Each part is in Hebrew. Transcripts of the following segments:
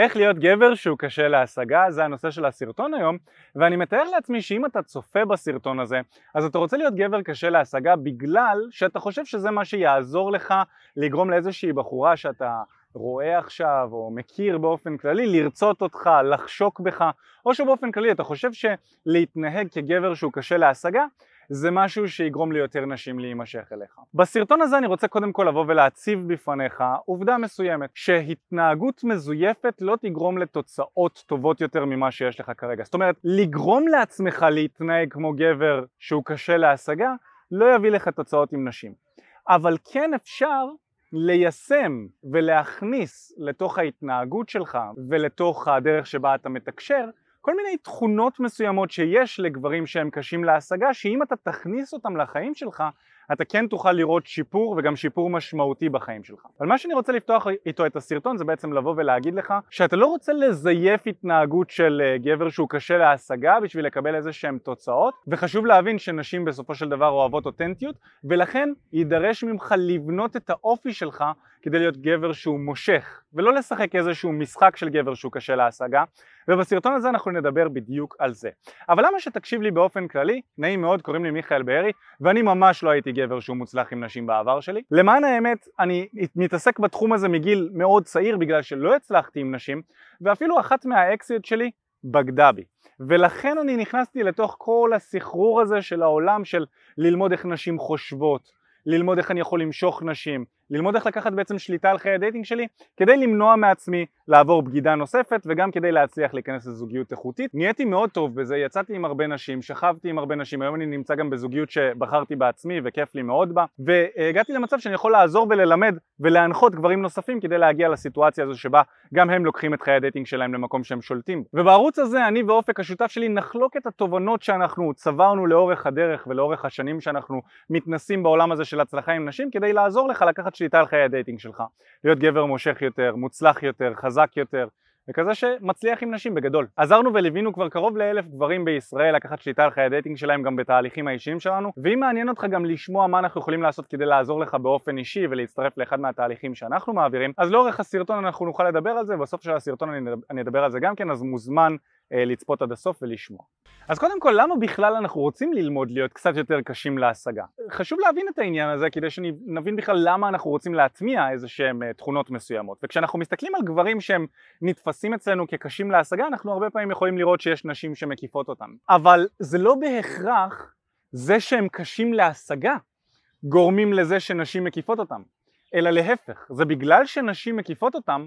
איך להיות גבר שהוא קשה להשגה, זה הנושא של הסרטון היום, ואני מתאר לעצמי שאם אתה צופה בסרטון הזה, אז אתה רוצה להיות גבר קשה להשגה בגלל שאתה חושב שזה מה שיעזור לך לגרום לאיזושהי בחורה שאתה רואה עכשיו או מכיר באופן כללי לרצות אותך, לחשוק בך, או שבאופן כללי אתה חושב שלהתנהג כגבר שהוא קשה להשגה זה משהו שיגרום ליותר נשים להימשך אליך. בסרטון הזה אני רוצה קודם כל לבוא ולהציב בפניך עובדה מסוימת שהתנהגות מזויפת לא תגרום לתוצאות טובות יותר ממה שיש לך כרגע. זאת אומרת, לגרום לעצמך להתנהג כמו גבר שהוא קשה להשגה לא יביא לך תוצאות עם נשים. אבל כן אפשר ליישם ולהכניס לתוך ההתנהגות שלך ולתוך הדרך שבה אתה מתקשר כל מיני תכונות מסוימות שיש לגברים שהם קשים להשגה שאם אתה תכניס אותם לחיים שלך אתה כן תוכל לראות שיפור וגם שיפור משמעותי בחיים שלך. אבל מה שאני רוצה לפתוח איתו את הסרטון זה בעצם לבוא ולהגיד לך שאתה לא רוצה לזייף התנהגות של אה, גבר שהוא קשה להשגה בשביל לקבל איזה שהם תוצאות וחשוב להבין שנשים בסופו של דבר אוהבות אותנטיות ולכן יידרש ממך לבנות את האופי שלך כדי להיות גבר שהוא מושך ולא לשחק איזשהו משחק של גבר שהוא קשה להשגה ובסרטון הזה אנחנו נדבר בדיוק על זה. אבל למה שתקשיב לי באופן כללי? נעים מאוד, קוראים לי מיכאל בארי ואני ממש לא הייתי גבר שהוא מוצלח עם נשים בעבר שלי. למען האמת, אני מתעסק בתחום הזה מגיל מאוד צעיר בגלל שלא הצלחתי עם נשים ואפילו אחת מהאקסיות שלי בגדה בי. ולכן אני נכנסתי לתוך כל הסחרור הזה של העולם של ללמוד איך נשים חושבות, ללמוד איך אני יכול למשוך נשים, ללמוד איך לקחת בעצם שליטה על חיי ה dating שלי כדי למנוע מעצמי לעבור בגידה נוספת וגם כדי להצליח להיכנס לזוגיות איכותית. נהייתי מאוד טוב בזה, יצאתי עם הרבה נשים, שכבתי עם הרבה נשים, היום אני נמצא גם בזוגיות שבחרתי בעצמי וכיף לי מאוד בה והגעתי למצב שאני יכול לעזור וללמד ולהנחות גברים נוספים כדי להגיע לסיטואציה הזו שבה גם הם לוקחים את חיי ה dating שלהם למקום שהם שולטים. ובערוץ הזה אני ואופק השותף שלי נחלוק את התובנות שאנחנו צברנו לאורך הדרך ולאורך השנים שאנחנו מתנסים בעולם הזה של הצלחה עם נשים כדי לעזור לך לקחת שליטה על חיי ה dating שלך, להיות גבר מושך יותר, מוצלח יותר, חזק יותר, וכזה שמצליח עם נשים בגדול. עזרנו וליווינו כבר קרוב לאלף גברים בישראל לקחת שליטה על חיי ה dating שלהם גם בתהליכים האישיים שלנו, ואם מעניין אותך גם לשמוע מה אנחנו יכולים לעשות כדי לעזור לך באופן אישי ולהצטרף לאחד מהתהליכים שאנחנו מעבירים, אז לאורך הסרטון אנחנו נוכל לדבר על זה, ובסוף של הסרטון אני אדבר על זה גם כן, אז מוזמן לצפות עד הסוף ולשמוע. אז קודם כל, למה בכלל אנחנו רוצים ללמוד להיות קצת יותר קשים להשגה? חשוב להבין את העניין הזה כדי שנבין בכלל למה אנחנו רוצים להטמיע איזה שהם אה, תכונות מסוימות. וכשאנחנו מסתכלים על גברים שהם נתפסים אצלנו כקשים להשגה, אנחנו הרבה פעמים יכולים לראות שיש נשים שמקיפות אותם. אבל זה לא בהכרח זה שהם קשים להשגה גורמים לזה שנשים מקיפות אותם, אלא להפך, זה בגלל שנשים מקיפות אותם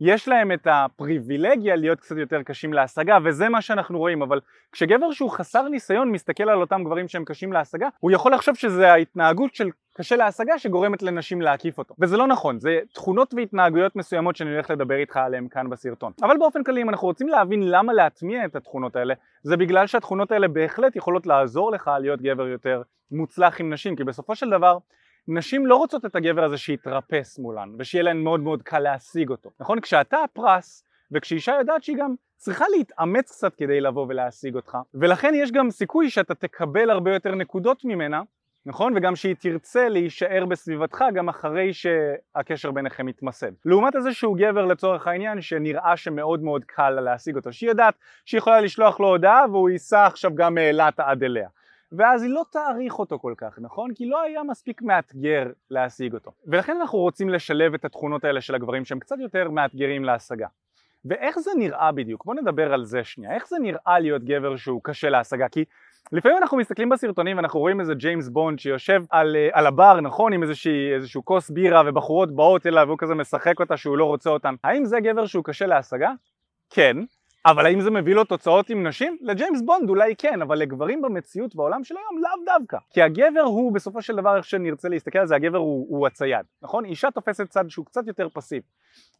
יש להם את הפריבילגיה להיות קצת יותר קשים להשגה וזה מה שאנחנו רואים אבל כשגבר שהוא חסר ניסיון מסתכל על אותם גברים שהם קשים להשגה הוא יכול לחשוב שזה ההתנהגות של קשה להשגה שגורמת לנשים להקיף אותו. וזה לא נכון זה תכונות והתנהגויות מסוימות שאני הולך לדבר איתך עליהן כאן בסרטון. אבל באופן כללי אם אנחנו רוצים להבין למה להטמיע את התכונות האלה זה בגלל שהתכונות האלה בהחלט יכולות לעזור לך להיות גבר יותר מוצלח עם נשים כי בסופו של דבר נשים לא רוצות את הגבר הזה שיתרפס מולן ושיהיה להן מאוד מאוד קל להשיג אותו, נכון? כשאתה הפרס וכשאישה יודעת שהיא גם צריכה להתאמץ קצת כדי לבוא ולהשיג אותך ולכן יש גם סיכוי שאתה תקבל הרבה יותר נקודות ממנה נכון? וגם שהיא תרצה להישאר בסביבתך גם אחרי שהקשר ביניכם יתמסד. לעומת איזשהו גבר לצורך העניין שנראה שמאוד מאוד קל לה להשיג אותו, שהיא יודעת שהיא יכולה לשלוח לו הודעה והוא ייסע עכשיו גם מאילת עד אליה. ואז היא לא תעריך אותו כל כך, נכון? כי לא היה מספיק מאתגר להשיג אותו. ולכן אנחנו רוצים לשלב את התכונות האלה של הגברים שהם קצת יותר מאתגרים להשגה. ואיך זה נראה בדיוק? בוא נדבר על זה שנייה. איך זה נראה להיות גבר שהוא קשה להשגה? כי לפעמים אנחנו מסתכלים בסרטונים ואנחנו רואים איזה ג'יימס בונד שיושב על, אה, על הבר, נכון? עם איזושהי, איזשהו כוס בירה ובחורות באות אליו והוא כזה משחק אותה שהוא לא רוצה אותן. האם זה גבר שהוא קשה להשגה? כן. אבל האם זה מביא לו תוצאות עם נשים? לג'יימס בונד אולי כן, אבל לגברים במציאות בעולם של היום לאו דווקא. כי הגבר הוא בסופו של דבר, איך שנרצה להסתכל על זה, הגבר הוא, הוא הצייד, נכון? אישה תופסת צד שהוא קצת יותר passive.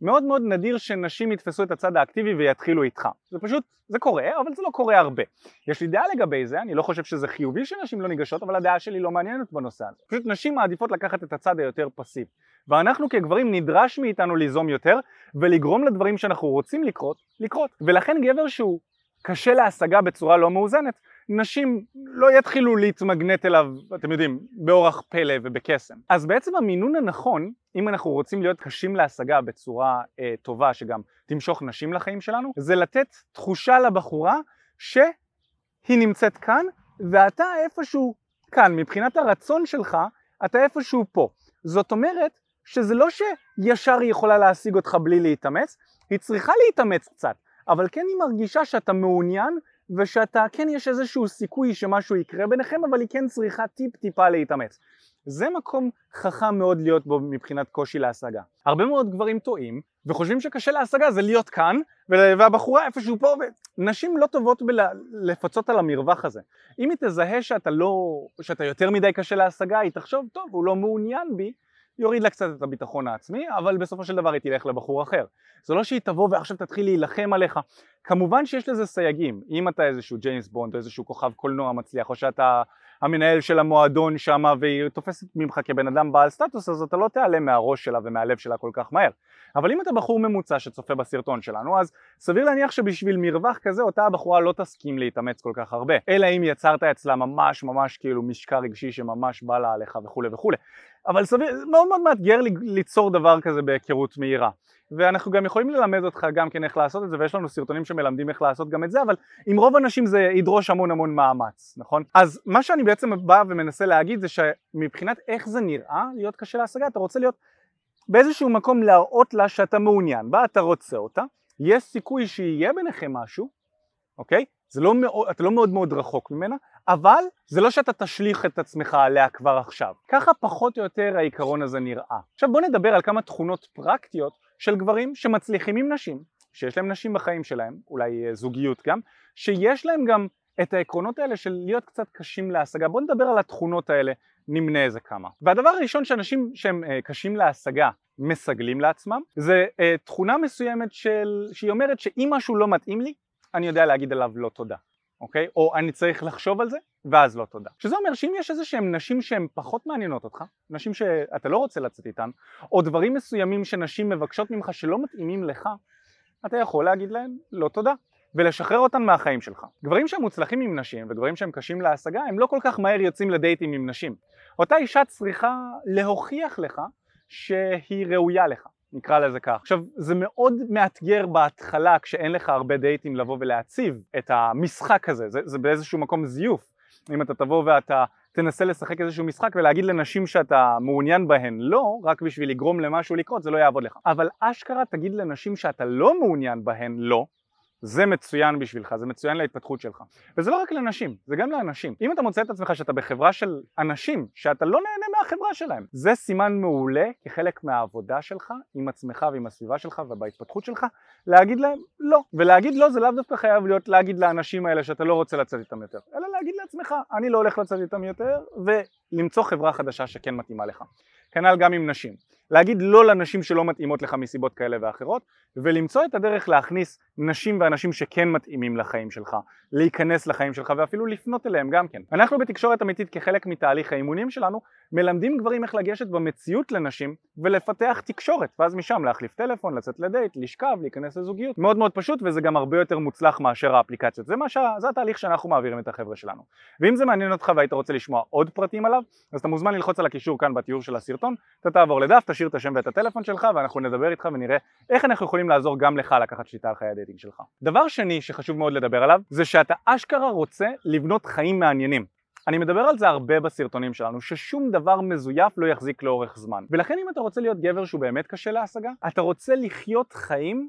מאוד מאוד נדיר שנשים יתפסו את הצד האקטיבי ויתחילו איתך. זה פשוט, זה קורה, אבל זה לא קורה הרבה. יש לי דעה לגבי זה, אני לא חושב שזה חיובי שנשים לא ניגשות, אבל הדעה שלי לא מעניינת בנושא הזה. פשוט נשים מעדיפות לקחת את הצד היותר פסיב. ואנחנו כגברים נדרש מאיתנו ליזום יותר ולגרום לדברים שאנחנו רוצים לקרות, לקרות. ולכן גבר שהוא קשה להשגה בצורה לא מאוזנת, נשים לא יתחילו להתמגנט אליו, אתם יודעים, באורח פלא ובקסם. אז בעצם המינון הנכון, אם אנחנו רוצים להיות קשים להשגה בצורה אה, טובה שגם תמשוך נשים לחיים שלנו, זה לתת תחושה לבחורה שהיא נמצאת כאן ואתה איפשהו כאן, מבחינת הרצון שלך, אתה איפשהו פה. זאת אומרת שזה לא שישר היא יכולה להשיג אותך בלי להתאמץ, היא צריכה להתאמץ קצת, אבל כן היא מרגישה שאתה מעוניין ושאתה, כן יש איזשהו סיכוי שמשהו יקרה ביניכם, אבל היא כן צריכה טיפ טיפה להתאמץ. זה מקום חכם מאוד להיות בו מבחינת קושי להשגה. הרבה מאוד גברים טועים וחושבים שקשה להשגה זה להיות כאן והבחורה איפשהו פה ונשים לא טובות בלפצות על המרווח הזה. אם היא תזהה שאתה לא, שאתה יותר מדי קשה להשגה היא תחשוב טוב הוא לא מעוניין בי יוריד לה קצת את הביטחון העצמי, אבל בסופו של דבר היא תלך לבחור אחר. זה לא שהיא תבוא ועכשיו תתחיל להילחם עליך. כמובן שיש לזה סייגים, אם אתה איזשהו ג'יימס בונד או איזשהו כוכב קולנוע מצליח, או שאתה המנהל של המועדון שם והיא תופסת ממך כבן אדם בעל סטטוס, אז אתה לא תיעלם מהראש שלה ומהלב שלה כל כך מהר. אבל אם אתה בחור ממוצע שצופה בסרטון שלנו, אז סביר להניח שבשביל מרווח כזה אותה הבחורה לא תסכים להתאמץ כל כך הרבה. אלא אם יצרת אצלה ממש ממש כאילו משקע רגשי שממש בא לה עליך וכולי וכולי. אבל סביר, מאוד מאוד מאתגר ליצור דבר כזה בהיכרות מהירה. ואנחנו גם יכולים ללמד אותך גם כן איך לעשות את זה ויש לנו סרטונים שמלמדים איך לעשות גם את זה אבל עם רוב האנשים זה ידרוש המון המון מאמץ נכון? אז מה שאני בעצם בא ומנסה להגיד זה שמבחינת איך זה נראה להיות קשה להשגה אתה רוצה להיות באיזשהו מקום להראות לה שאתה מעוניין בה אתה רוצה אותה יש סיכוי שיהיה ביניכם משהו אוקיי? זה לא מאוד, אתה לא מאוד מאוד רחוק ממנה אבל זה לא שאתה תשליך את עצמך עליה כבר עכשיו. ככה פחות או יותר העיקרון הזה נראה. עכשיו בוא נדבר על כמה תכונות פרקטיות של גברים שמצליחים עם נשים, שיש להם נשים בחיים שלהם, אולי זוגיות גם, שיש להם גם את העקרונות האלה של להיות קצת קשים להשגה. בוא נדבר על התכונות האלה, נמנה איזה כמה. והדבר הראשון שאנשים שהם uh, קשים להשגה מסגלים לעצמם זה uh, תכונה מסוימת של, שהיא אומרת שאם משהו לא מתאים לי, אני יודע להגיד עליו לא תודה. אוקיי? או אני צריך לחשוב על זה, ואז לא תודה. שזה אומר שאם יש איזה שהם נשים שהן פחות מעניינות אותך, נשים שאתה לא רוצה לצאת איתן, או דברים מסוימים שנשים מבקשות ממך שלא מתאימים לך, אתה יכול להגיד להן לא תודה. ולשחרר אותן מהחיים שלך. גברים שהם מוצלחים עם נשים וגברים שהם קשים להשגה הם לא כל כך מהר יוצאים לדייטים עם נשים. אותה אישה צריכה להוכיח לך שהיא ראויה לך. נקרא לזה כך. עכשיו זה מאוד מאתגר בהתחלה כשאין לך הרבה דייטים לבוא ולהציב את המשחק הזה, זה, זה באיזשהו מקום זיוף. אם אתה תבוא ואתה תנסה לשחק איזשהו משחק ולהגיד לנשים שאתה מעוניין בהן לא, רק בשביל לגרום למשהו לקרות, זה לא יעבוד לך. אבל אשכרה תגיד לנשים שאתה לא מעוניין בהן לא, זה מצוין בשבילך, זה מצוין להתפתחות שלך. וזה לא רק לנשים, זה גם לאנשים. אם אתה מוצא את עצמך שאתה בחברה של אנשים, שאתה לא נהנה מהחברה שלהם, זה סימן מעולה כחלק מהעבודה שלך עם עצמך ועם הסביבה שלך ובהתפתחות שלך, להגיד להם לא. ולהגיד לא זה לאו דווקא חייב להיות להגיד לאנשים האלה שאתה לא רוצה לצאת איתם יותר, אלא להגיד לעצמך, אני לא הולך לצאת איתם יותר, ולמצוא חברה חדשה שכן מתאימה לך. כנ"ל גם עם נשים. להגיד לא לנשים שלא מתאימות לך מסיבות כאלה ואחרות ולמצוא את הדרך להכניס נשים ואנשים שכן מתאימים לחיים שלך, להיכנס לחיים שלך ואפילו לפנות אליהם גם כן. אנחנו בתקשורת אמיתית כחלק מתהליך האימונים שלנו מלמדים גברים איך לגשת במציאות לנשים ולפתח תקשורת ואז משם להחליף טלפון, לצאת לדייט, לשכב, להיכנס לזוגיות. מאוד מאוד פשוט וזה גם הרבה יותר מוצלח מאשר האפליקציות. זה, ש... זה התהליך שאנחנו מעבירים את החבר'ה שלנו. ואם זה מעניין אותך והיית רוצה לשמוע עוד פרטים עליו אז אתה מוזמן ללחוץ על הקישור אתה תעבור לדף, תשאיר את השם ואת הטלפון שלך ואנחנו נדבר איתך ונראה איך אנחנו יכולים לעזור גם לך לקחת שליטה על חיי ה dating שלך. דבר שני שחשוב מאוד לדבר עליו זה שאתה אשכרה רוצה לבנות חיים מעניינים. אני מדבר על זה הרבה בסרטונים שלנו, ששום דבר מזויף לא יחזיק לאורך זמן. ולכן אם אתה רוצה להיות גבר שהוא באמת קשה להשגה, אתה רוצה לחיות חיים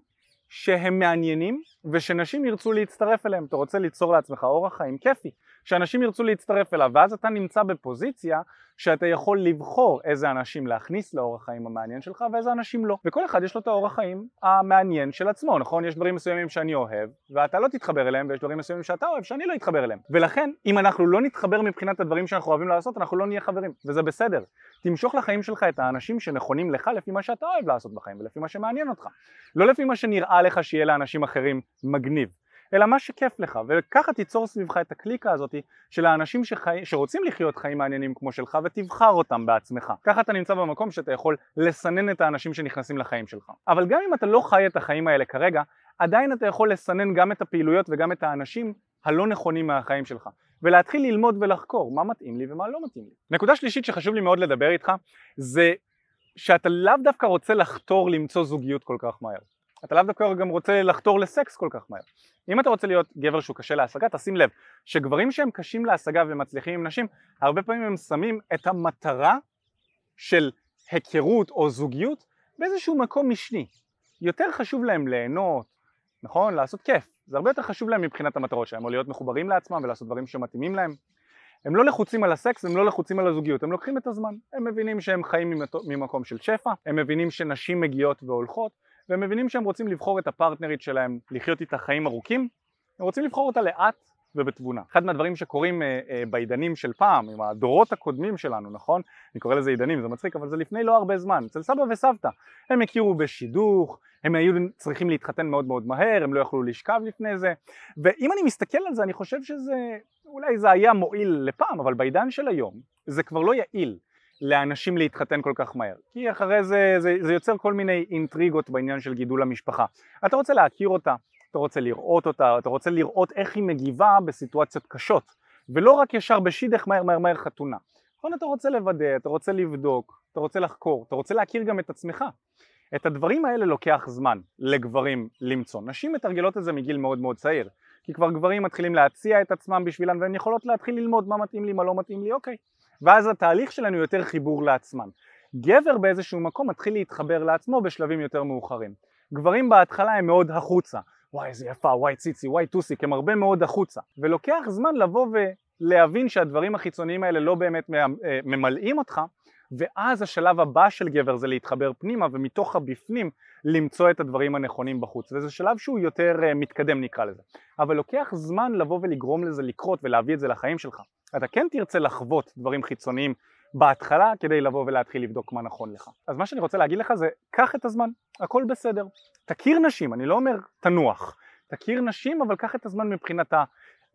שהם מעניינים ושנשים ירצו להצטרף אליהם. אתה רוצה ליצור לעצמך אורח חיים כיפי, שאנשים ירצו להצטרף אליו, ואז אתה נמצא בפוזיציה שאתה יכול לבחור איזה אנשים להכניס לאורח חיים המעניין שלך ואיזה אנשים לא. וכל אחד יש לו את האורח חיים המעניין של עצמו, נכון? יש דברים מסוימים שאני אוהב ואתה לא תתחבר אליהם ויש דברים מסוימים שאתה אוהב שאני לא אתחבר אליהם. ולכן אם אנחנו לא נתחבר מבחינת הדברים שאנחנו אוהבים לעשות אנחנו לא נהיה חברים וזה בסדר. תמשוך לחיים שלך את האנשים שנכונים לך לפי מה שאתה אוהב לעשות בחיים ולפי מה שמעניין אותך. לא לפי מה שנראה לך שיהיה לאנשים אחרים מגניב. אלא מה שכיף לך, וככה תיצור סביבך את הקליקה הזאת של האנשים שחי... שרוצים לחיות חיים מעניינים כמו שלך ותבחר אותם בעצמך. ככה אתה נמצא במקום שאתה יכול לסנן את האנשים שנכנסים לחיים שלך. אבל גם אם אתה לא חי את החיים האלה כרגע, עדיין אתה יכול לסנן גם את הפעילויות וגם את האנשים הלא נכונים מהחיים שלך. ולהתחיל ללמוד ולחקור מה מתאים לי ומה לא מתאים לי. נקודה שלישית שחשוב לי מאוד לדבר איתך זה שאתה לאו דווקא רוצה לחתור למצוא זוגיות כל כך מהר. אתה לאו דווקא גם רוצה לחתור לסקס כל כך מהר. אם אתה רוצה להיות גבר שהוא קשה להשגה, תשים לב שגברים שהם קשים להשגה ומצליחים עם נשים, הרבה פעמים הם שמים את המטרה של היכרות או זוגיות באיזשהו מקום משני. יותר חשוב להם ליהנות, נכון? לעשות כיף. זה הרבה יותר חשוב להם מבחינת המטרות שלהם, או להיות מחוברים לעצמם ולעשות דברים שמתאימים להם. הם לא לחוצים על הסקס, הם לא לחוצים על הזוגיות, הם לוקחים את הזמן. הם מבינים שהם חיים ממקום של שפע, הם מבינים שנשים מגיעות והולכות, והם מבינים שהם רוצים לבחור את הפרטנרית שלהם, לחיות איתה חיים ארוכים, הם רוצים לבחור אותה לאט ובתבונה. אחד מהדברים שקורים אה, אה, בעידנים של פעם, עם הדורות הקודמים שלנו, נכון? אני קורא לזה עידנים, זה מצחיק, אבל זה לפני לא הרבה זמן, אצל סבא וסבתא. הם הכירו בשידוך, הם היו צריכים להתחתן מאוד מאוד מהר, הם לא יכלו לשכב לפני זה, ואם אני מסתכל על זה, אני חושב שזה, אולי זה היה מועיל לפעם, אבל בעידן של היום, זה כבר לא יעיל. לאנשים להתחתן כל כך מהר. כי אחרי זה, זה זה יוצר כל מיני אינטריגות בעניין של גידול המשפחה. אתה רוצה להכיר אותה, אתה רוצה לראות אותה, אתה רוצה לראות איך היא מגיבה בסיטואציות קשות. ולא רק ישר בשידך מהר מהר מהר חתונה. נכון אתה רוצה לוודא, אתה רוצה לבדוק, אתה רוצה לחקור, אתה רוצה להכיר גם את עצמך. את הדברים האלה לוקח זמן לגברים למצוא, נשים מתרגלות את זה מגיל מאוד מאוד צעיר. כי כבר גברים מתחילים להציע את עצמם בשבילם והן יכולות להתחיל ללמוד מה מתאים לי, מה לא מתאים לי, אוקיי ואז התהליך שלנו יותר חיבור לעצמם. גבר באיזשהו מקום מתחיל להתחבר לעצמו בשלבים יותר מאוחרים. גברים בהתחלה הם מאוד החוצה, וואי איזה יפה, וואי ציצי, וואי טוסיק, הם הרבה מאוד החוצה. ולוקח זמן לבוא ולהבין שהדברים החיצוניים האלה לא באמת אה, ממלאים אותך, ואז השלב הבא של גבר זה להתחבר פנימה ומתוך הבפנים למצוא את הדברים הנכונים בחוץ וזה שלב שהוא יותר אה, מתקדם נקרא לזה אבל לוקח זמן לבוא ולגרום לזה לקרות ולהביא את זה לחיים שלך אתה כן תרצה לחוות דברים חיצוניים בהתחלה כדי לבוא ולהתחיל לבדוק מה נכון לך אז מה שאני רוצה להגיד לך זה קח את הזמן הכל בסדר תכיר נשים אני לא אומר תנוח תכיר נשים אבל קח את הזמן מבחינת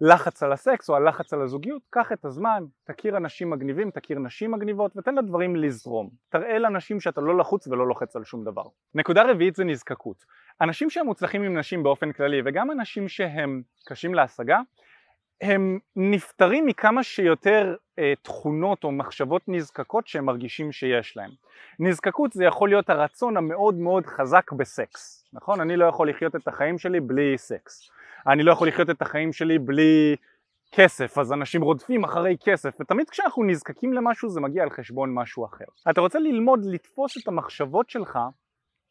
לחץ על הסקס או הלחץ על הזוגיות, קח את הזמן, תכיר אנשים מגניבים, תכיר נשים מגניבות ותן לדברים לזרום. תראה לאנשים שאתה לא לחוץ ולא לוחץ על שום דבר. נקודה רביעית זה נזקקות. אנשים שהם מוצלחים עם נשים באופן כללי וגם אנשים שהם קשים להשגה, הם נפטרים מכמה שיותר אה, תכונות או מחשבות נזקקות שהם מרגישים שיש להם. נזקקות זה יכול להיות הרצון המאוד מאוד חזק בסקס, נכון? אני לא יכול לחיות את החיים שלי בלי סקס. אני לא יכול לחיות את החיים שלי בלי כסף, אז אנשים רודפים אחרי כסף, ותמיד כשאנחנו נזקקים למשהו זה מגיע על חשבון משהו אחר. אתה רוצה ללמוד לתפוס את המחשבות שלך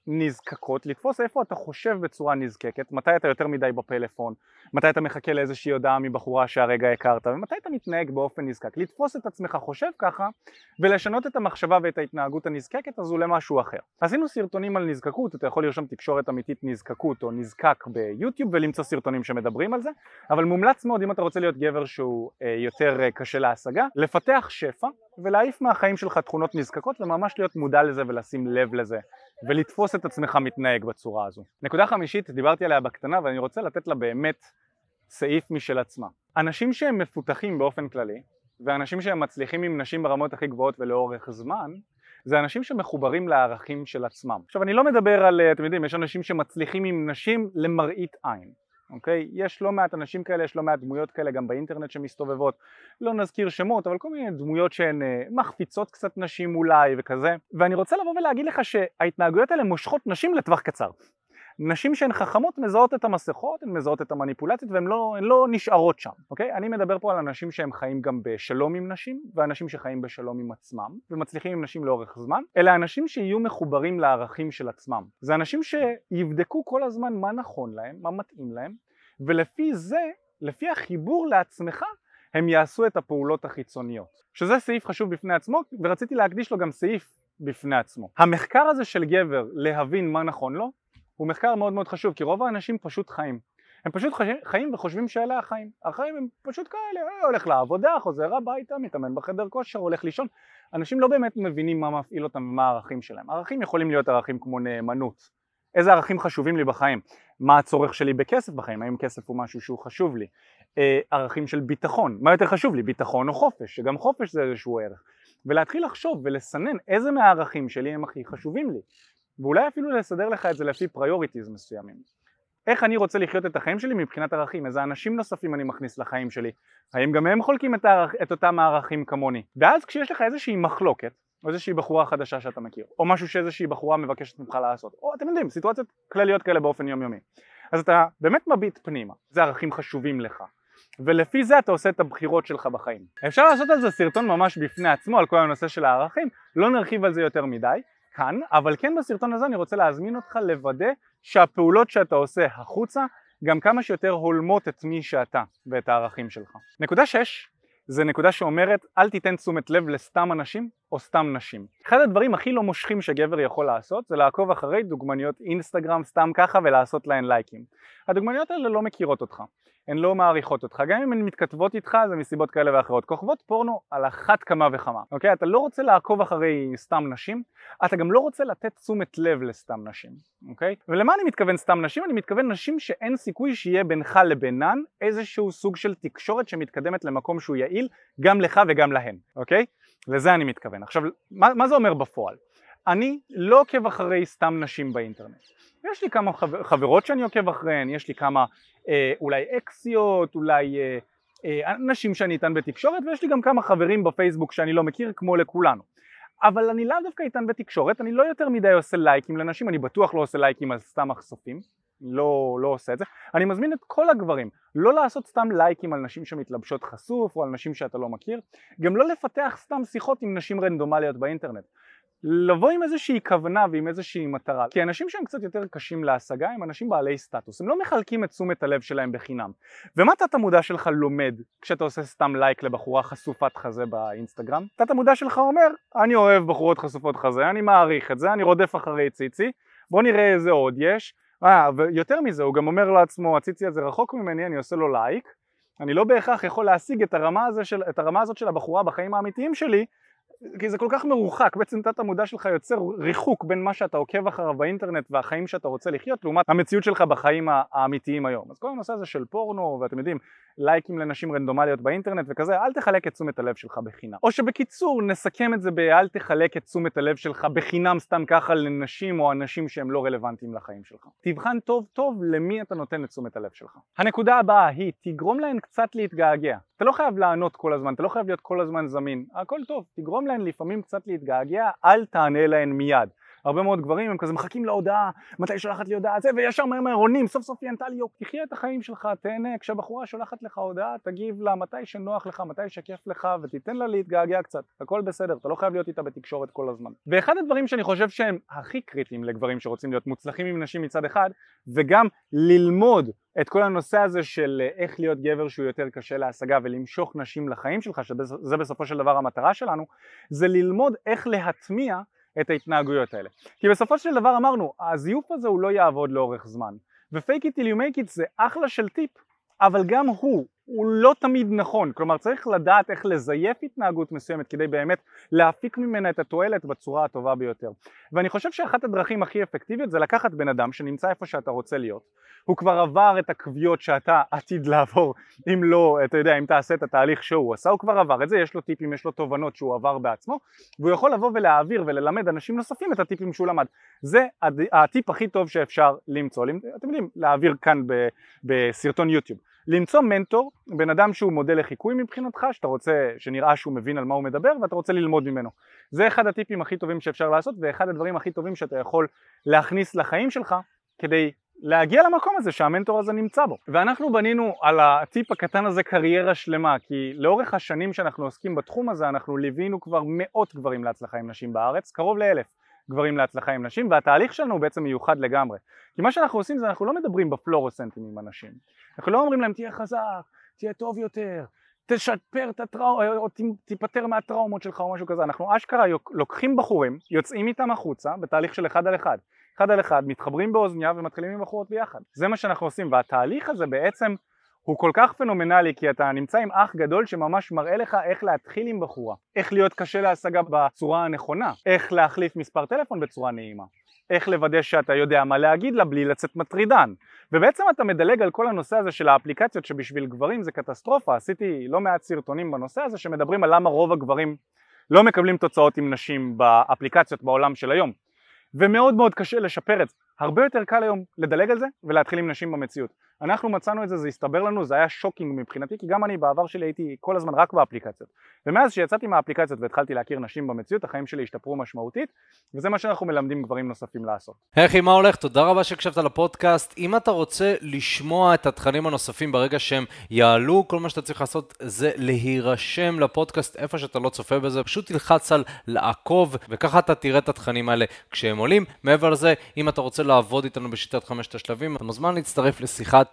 נזקקות, לתפוס איפה אתה חושב בצורה נזקקת, מתי אתה יותר מדי בפלאפון, מתי אתה מחכה לאיזושהי הודעה מבחורה שהרגע הכרת, ומתי אתה מתנהג באופן נזקק, לתפוס את עצמך חושב ככה, ולשנות את המחשבה ואת ההתנהגות הנזקקת הזו למשהו אחר. עשינו סרטונים על נזקקות, אתה יכול לרשום תקשורת אמיתית נזקקות או נזקק ביוטיוב ולמצוא סרטונים שמדברים על זה, אבל מומלץ מאוד אם אתה רוצה להיות גבר שהוא אה, יותר אה, קשה להשגה, לפתח שפע ולהעיף מהחיים שלך תכונות נזקקות וממש להיות מודע לזה ולשים לב לזה ולתפוס את עצמך מתנהג בצורה הזו. נקודה חמישית, דיברתי עליה בקטנה ואני רוצה לתת לה באמת סעיף משל עצמה. אנשים שהם מפותחים באופן כללי ואנשים שהם מצליחים עם נשים ברמות הכי גבוהות ולאורך זמן זה אנשים שמחוברים לערכים של עצמם. עכשיו אני לא מדבר על, אתם יודעים, יש אנשים שמצליחים עם נשים למראית עין אוקיי? יש לא מעט אנשים כאלה, יש לא מעט דמויות כאלה גם באינטרנט שמסתובבות, לא נזכיר שמות, אבל כל מיני דמויות שהן אה, מחפיצות קצת נשים אולי וכזה, ואני רוצה לבוא ולהגיד לך שההתנהגויות האלה מושכות נשים לטווח קצר. נשים שהן חכמות מזהות את המסכות, הן מזהות את המניפולציות והן לא, לא נשארות שם, אוקיי? אני מדבר פה על אנשים שהם חיים גם בשלום עם נשים ואנשים שחיים בשלום עם עצמם ומצליחים עם נשים לאורך זמן, אלה אנשים שיהיו מחוברים לערכים של עצמם. זה אנשים שיבדקו כל הזמן מה נכון להם, מה מתאים להם ולפי זה, לפי החיבור לעצמך הם יעשו את הפעולות החיצוניות. שזה סעיף חשוב בפני עצמו ורציתי להקדיש לו גם סעיף בפני עצמו. המחקר הזה של גבר להבין מה נכון לו הוא מחקר מאוד מאוד חשוב כי רוב האנשים פשוט חיים. הם פשוט חיים וחושבים שאלה החיים. החיים הם פשוט כאלה, אה, הולך לעבודה, חוזר הביתה, מתאמן בחדר כושר, הולך לישון. אנשים לא באמת מבינים מה מפעיל אותם ומה הערכים שלהם. ערכים יכולים להיות ערכים כמו נאמנות. איזה ערכים חשובים לי בחיים? מה הצורך שלי בכסף בחיים, האם כסף הוא משהו שהוא חשוב לי? אה, ערכים של ביטחון, מה יותר חשוב לי, ביטחון או חופש, שגם חופש זה איזשהו ערך. ולהתחיל לחשוב ולסנן איזה מהערכים שלי הם הכי חשובים לי ואולי אפילו לסדר לך את זה לפי priorities מסוימים. איך אני רוצה לחיות את החיים שלי מבחינת ערכים, איזה אנשים נוספים אני מכניס לחיים שלי, האם גם הם חולקים את, הערכ... את אותם הערכים כמוני. ואז כשיש לך איזושהי מחלוקת, או איזושהי בחורה חדשה שאתה מכיר, או משהו שאיזושהי בחורה מבקשת ממך לעשות, או אתם יודעים, סיטואציות כלליות כאלה באופן יומיומי. אז אתה באמת מביט פנימה, זה ערכים חשובים לך, ולפי זה אתה עושה את הבחירות שלך בחיים. אפשר לעשות על זה סרטון ממש בפני עצמו על כל הנושא של הערכים, לא נרחיב על זה יותר מדי כאן, אבל כן בסרטון הזה אני רוצה להזמין אותך לוודא שהפעולות שאתה עושה החוצה גם כמה שיותר הולמות את מי שאתה ואת הערכים שלך. נקודה 6 זה נקודה שאומרת אל תיתן תשומת לב לסתם אנשים או סתם נשים. אחד הדברים הכי לא מושכים שגבר יכול לעשות זה לעקוב אחרי דוגמניות אינסטגרם סתם ככה ולעשות להן לייקים. הדוגמניות האלה לא מכירות אותך, הן לא מעריכות אותך, גם אם הן מתכתבות איתך זה מסיבות כאלה ואחרות. כוכבות פורנו על אחת כמה וכמה, אוקיי? אתה לא רוצה לעקוב אחרי סתם נשים, אתה גם לא רוצה לתת תשומת לב לסתם נשים, אוקיי? ולמה אני מתכוון סתם נשים? אני מתכוון נשים שאין סיכוי שיהיה בינך לבינן איזשהו סוג של תקשורת שמתקדמת למקום שהוא יעיל גם לך וגם להן, אוקיי? לזה אני מתכוון. עכשיו, מה, מה זה אומר בפועל? אני לא עוקב אחרי סתם נשים באינטרנט. יש לי כמה חבר, חברות שאני עוקב אחריהן, יש לי כמה אה, אולי אקסיות, אולי אה, אה, נשים שאני איתן בתקשורת, ויש לי גם כמה חברים בפייסבוק שאני לא מכיר, כמו לכולנו. אבל אני לאו דווקא איתן בתקשורת, אני לא יותר מדי עושה לייקים לנשים, אני בטוח לא עושה לייקים על סתם מחשופים, לא, לא עושה את זה. אני מזמין את כל הגברים לא לעשות סתם לייקים על נשים שמתלבשות חשוף או על נשים שאתה לא מכיר, גם לא לפתח סתם שיחות עם נשים רנדומליות באינטרנט. לבוא עם איזושהי כוונה ועם איזושהי מטרה כי אנשים שהם קצת יותר קשים להשגה הם אנשים בעלי סטטוס הם לא מחלקים את תשומת הלב שלהם בחינם ומה תת המודע שלך לומד כשאתה עושה סתם לייק לבחורה חשופת חזה באינסטגרם? תת המודע שלך אומר אני אוהב בחורות חשופות חזה אני מעריך את זה אני רודף אחרי ציצי בוא נראה איזה עוד יש אה, ויותר מזה הוא גם אומר לעצמו הציצי הזה רחוק ממני אני עושה לו לייק אני לא בהכרח יכול להשיג את הרמה, של, את הרמה הזאת של הבחורה בחיים האמיתיים שלי כי זה כל כך מרוחק, בעצם תת המודע שלך יוצר ריחוק בין מה שאתה עוקב אחריו באינטרנט והחיים שאתה רוצה לחיות לעומת המציאות שלך בחיים האמיתיים היום. אז כל הנושא הזה של פורנו ואתם יודעים לייקים לנשים רנדומליות באינטרנט וכזה אל תחלק את תשומת הלב שלך בחינם. או שבקיצור נסכם את זה באל תחלק את תשומת הלב שלך בחינם סתם ככה לנשים או אנשים שהם לא רלוונטיים לחיים שלך. תבחן טוב טוב למי אתה נותן את תשומת הלב שלך. הנקודה הבאה היא תגרום להן קצת להתגעגע. אתה לא חייב לענות כל הזמן, אתה לא חייב להיות כל הזמן זמין, הכל טוב, תגרום להן לפעמים קצת להתגעגע, אל תענה להן מיד. הרבה מאוד גברים הם כזה מחכים להודעה, מתי שולחת לי הודעה, זה, וישר מהר מהר עונים, סוף סוף היא ענתה לי, תחיה את החיים שלך, תהנה, כשהבחורה שולחת לך הודעה, תגיב לה מתי שנוח לך, מתי שכיף לך, ותיתן לה להתגעגע קצת, הכל בסדר, אתה לא חייב להיות איתה בתקשורת כל הזמן. ואחד הדברים שאני חושב שהם הכי קריטיים לגברים שרוצים להיות מוצלחים עם נשים מצד אחד, וגם ללמוד את כל הנושא הזה של איך להיות גבר שהוא יותר קשה להשגה ולמשוך נשים לחיים שלך, שזה בסופו של דבר המטרה שלנו, זה ללמוד איך להטמיע את ההתנהגויות האלה. כי בסופו של דבר אמרנו, הזיוף הזה הוא לא יעבוד לאורך זמן. ו-fake it till you make it זה אחלה של טיפ, אבל גם הוא, הוא לא תמיד נכון, כלומר צריך לדעת איך לזייף התנהגות מסוימת כדי באמת להפיק ממנה את התועלת בצורה הטובה ביותר. ואני חושב שאחת הדרכים הכי אפקטיביות זה לקחת בן אדם שנמצא איפה שאתה רוצה להיות, הוא כבר עבר את הקביעות שאתה עתיד לעבור אם לא, אתה יודע, אם תעשה את התהליך שהוא עשה, הוא כבר עבר את זה, יש לו טיפים, יש לו תובנות שהוא עבר בעצמו, והוא יכול לבוא ולהעביר וללמד אנשים נוספים את הטיפים שהוא למד. זה הטיפ הכי טוב שאפשר למצוא, אתם יודעים, להעביר כאן בסרטון יוטיוב. למצוא מנטור, בן אדם שהוא מודל לחיקוי מבחינתך, שאתה רוצה, שנראה שהוא מבין על מה הוא מדבר ואתה רוצה ללמוד ממנו. זה אחד הטיפים הכי טובים שאפשר לעשות ואחד הדברים הכי טובים שאתה יכול להכניס לחיים שלך כדי להגיע למקום הזה שהמנטור הזה נמצא בו. ואנחנו בנינו על הטיפ הקטן הזה קריירה שלמה, כי לאורך השנים שאנחנו עוסקים בתחום הזה אנחנו ליווינו כבר מאות גברים להצלחה עם נשים בארץ, קרוב לאלף. גברים להצלחה עם נשים והתהליך שלנו הוא בעצם מיוחד לגמרי. כי מה שאנחנו עושים זה אנחנו לא מדברים בפלורוסנטים עם אנשים. אנחנו לא אומרים להם תהיה חזק, תהיה טוב יותר, תשפר את הטראומה או תיפטר מהטראומות שלך או משהו כזה. אנחנו אשכרה לוקחים בחורים יוצאים איתם החוצה בתהליך של אחד על אחד. אחד על אחד מתחברים באוזניה ומתחילים עם בחורות ביחד. זה מה שאנחנו עושים והתהליך הזה בעצם הוא כל כך פנומנלי כי אתה נמצא עם אח גדול שממש מראה לך איך להתחיל עם בחורה, איך להיות קשה להשגה בצורה הנכונה, איך להחליף מספר טלפון בצורה נעימה, איך לוודא שאתה יודע מה להגיד לה בלי לצאת מטרידן. ובעצם אתה מדלג על כל הנושא הזה של האפליקציות שבשביל גברים זה קטסטרופה, עשיתי לא מעט סרטונים בנושא הזה שמדברים על למה רוב הגברים לא מקבלים תוצאות עם נשים באפליקציות בעולם של היום. ומאוד מאוד קשה לשפר את זה. הרבה יותר קל היום לדלג על זה ולהתחיל עם נשים במציאות. אנחנו מצאנו את זה, זה הסתבר לנו, זה היה shocking מבחינתי, כי גם אני בעבר שלי הייתי כל הזמן רק באפליקציות. ומאז שיצאתי מהאפליקציות והתחלתי להכיר נשים במציאות, החיים שלי השתפרו משמעותית, וזה מה שאנחנו מלמדים גברים נוספים לעשות. היי מה הולך? תודה רבה שהקשבת לפודקאסט. אם אתה רוצה לשמוע את התכנים הנוספים ברגע שהם יעלו, כל מה שאתה צריך לעשות זה להירשם לפודקאסט איפה שאתה לא צופה בזה, פשוט תלחץ על לעקוב, וככה אתה תראה את התכנים האלה כשהם עולים. מעבר לזה, אם אתה רוצה לעבוד איתנו בשיטת חמשת השלבים, אתה מוזמן להצטרף לשיחת